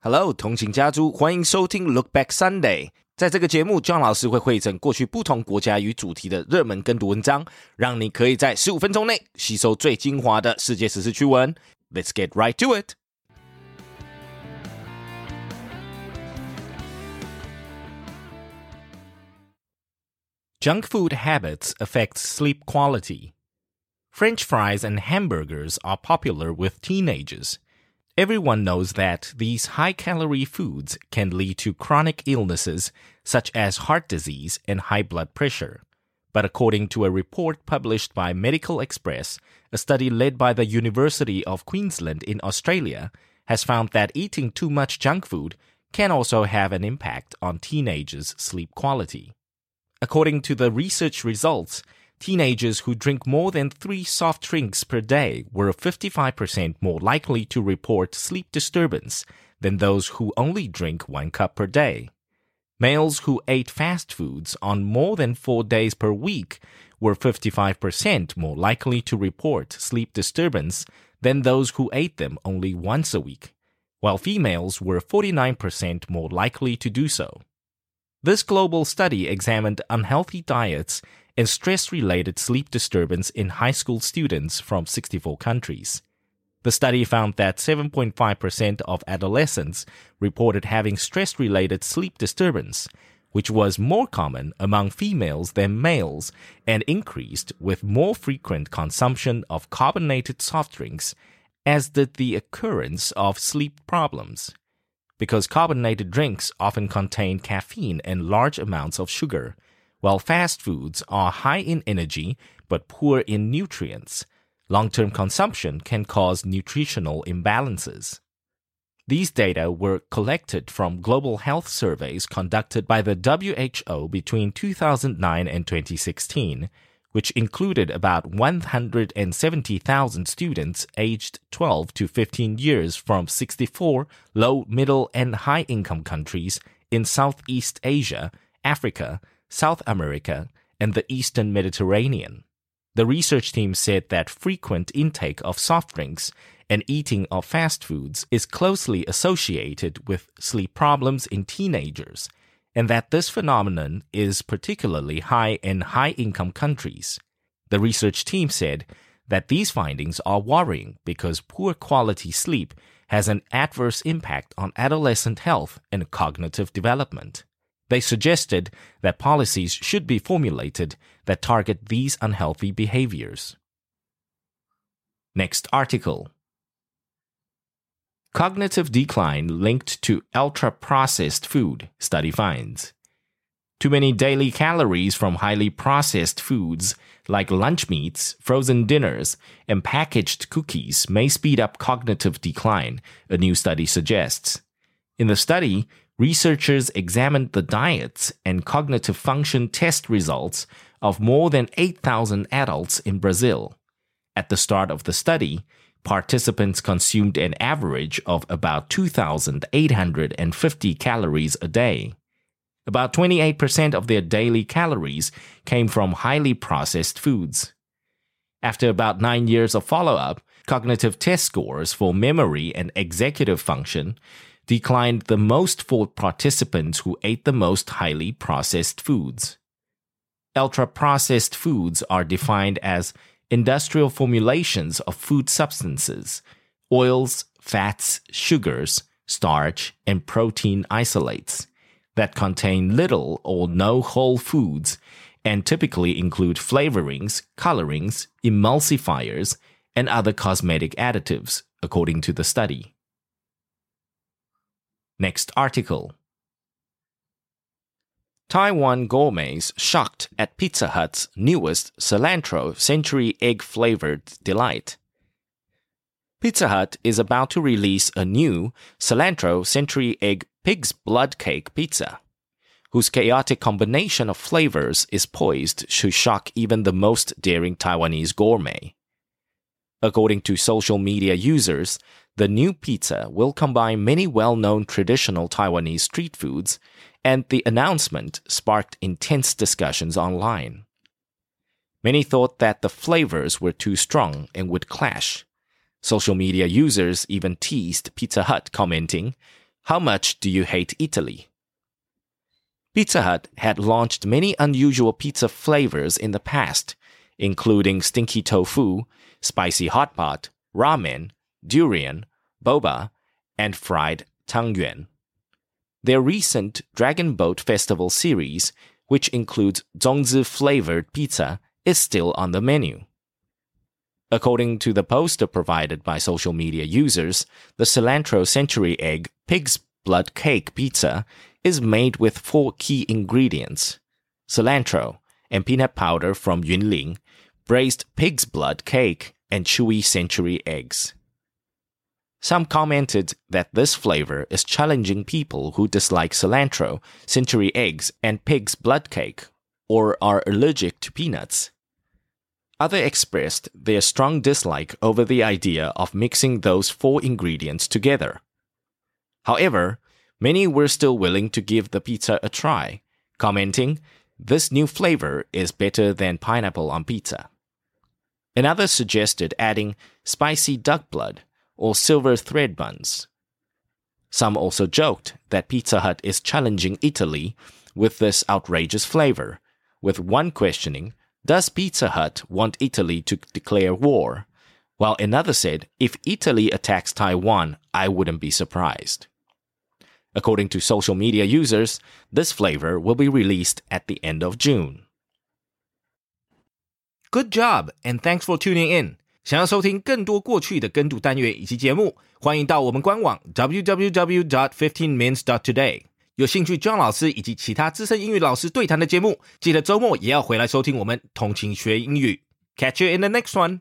Hello，同情家族，欢迎收听 Look Back Sunday。在这个节目，John 老师会汇整过去不同国家与主题的热门跟读文章，让你可以在十五分钟内吸收最精华的世界史诗趣闻。Let's get right to it. Junk food habits affect sleep quality. French fries and hamburgers are popular with teenagers. Everyone knows that these high calorie foods can lead to chronic illnesses such as heart disease and high blood pressure. But according to a report published by Medical Xpress, a study led by the University of Queensland in Australia has found that eating too much junk food can also have an impact on teenagers' sleep quality. According to the research results, teenagers who drink more than three soft drinks per day were 55% more likely to report sleep disturbance than those who only drink one cup per day. Males who ate fast foods on more than four days per week were 55% more likely to report sleep disturbance than those who ate them only once a week, while females were 49% more likely to do so. This global study examined unhealthy diets and stress related sleep disturbance in high school students from 64 countries. The study found that 7.5% of adolescents reported having stress related sleep disturbance, which was more common among females than males and increased with more frequent consumption of carbonated soft drinks, as did the occurrence of sleep problems because carbonated drinks often contain caffeine and large amounts of sugar, while fast foods are high in energy but poor in nutrients. Long term consumption can cause nutritional imbalances. These data were collected from global health surveys conducted by the WHO between 2009 and 2016 which included about 170,000 students aged 12 to 15 years from 64 low, middle, and high income countries in Southeast Asia, Africa, South America, and the Eastern Mediterranean. The research team said that frequent intake of soft drinks and eating of fast foods is closely associated with sleep problems in teenagers and that this phenomenon is particularly high in high income countries. The research team said that these findings are worrying because poor quality sleep has an adverse impact on adolescent health and cognitive development. They suggested that policies should be formulated that target these unhealthy behaviors. Next article Cognitive decline linked to ultra processed food, study finds. Too many daily calories from highly processed foods like lunch meats, frozen dinners, and packaged cookies may speed up cognitive decline, a new study suggests. In the study, researchers examined the diets and cognitive function test results of more than 8,000 adults in Brazil. At the start of the study, participants consumed an average of about 2,850 calories a day. About 28% of their daily calories came from highly processed foods. After about nine years of follow up, cognitive test scores for memory and executive function declined the most for participants who ate the most highly processed foods. Ultra processed foods are defined as industrial formulations of food substances, oils, fats, sugars, starch, and protein isolates that contain little or no whole foods and typically include flavorings, colorings, emulsifiers, and other cosmetic additives, according to the study. Next article. Taiwan gourmets shocked at Pizza Hut's newest cilantro century egg flavored delight. Pizza Hut is about to release a new cilantro century egg pig's blood cake pizza, whose chaotic combination of flavors is poised to shock even the most daring Taiwanese gourmet. According to social media users, the new pizza will combine many well known traditional Taiwanese street foods and the announcement sparked intense discussions online. Many thought that the flavors were too strong and would clash. Social media users even teased Pizza Hut, commenting, How much do you hate Italy? Pizza Hut had launched many unusual pizza flavors in the past, including stinky tofu, spicy hot pot, ramen, durian, boba, and fried tangyuan. Their recent Dragon Boat Festival series, which includes zongzi flavored pizza, is still on the menu. According to the poster provided by social media users, the cilantro century egg pig's blood cake pizza is made with four key ingredients cilantro and peanut powder from Yunlin, braised pig's blood cake, and chewy century eggs. Some commented that this flavor is challenging people who dislike cilantro, century eggs, and pig's blood cake, or are allergic to peanuts. Others expressed their strong dislike over the idea of mixing those four ingredients together. However, many were still willing to give the pizza a try, commenting, This new flavor is better than pineapple on pizza. Another suggested adding spicy duck blood or silver thread buns. Some also joked that Pizza Hut is challenging Italy with this outrageous flavor, with one questioning, Does Pizza Hut want Italy to declare war? While another said, If Italy attacks Taiwan, I wouldn't be surprised. According to social media users, this flavor will be released at the end of June. Good job, and thanks for tuning in. 想要收听更多过去的跟读单元以及节目，欢迎到我们官网 www.dot.fifteenminutes.dot.today。有兴趣 John 老师以及其他资深英语老师对谈的节目，记得周末也要回来收听我们同情学英语。Catch you in the next one.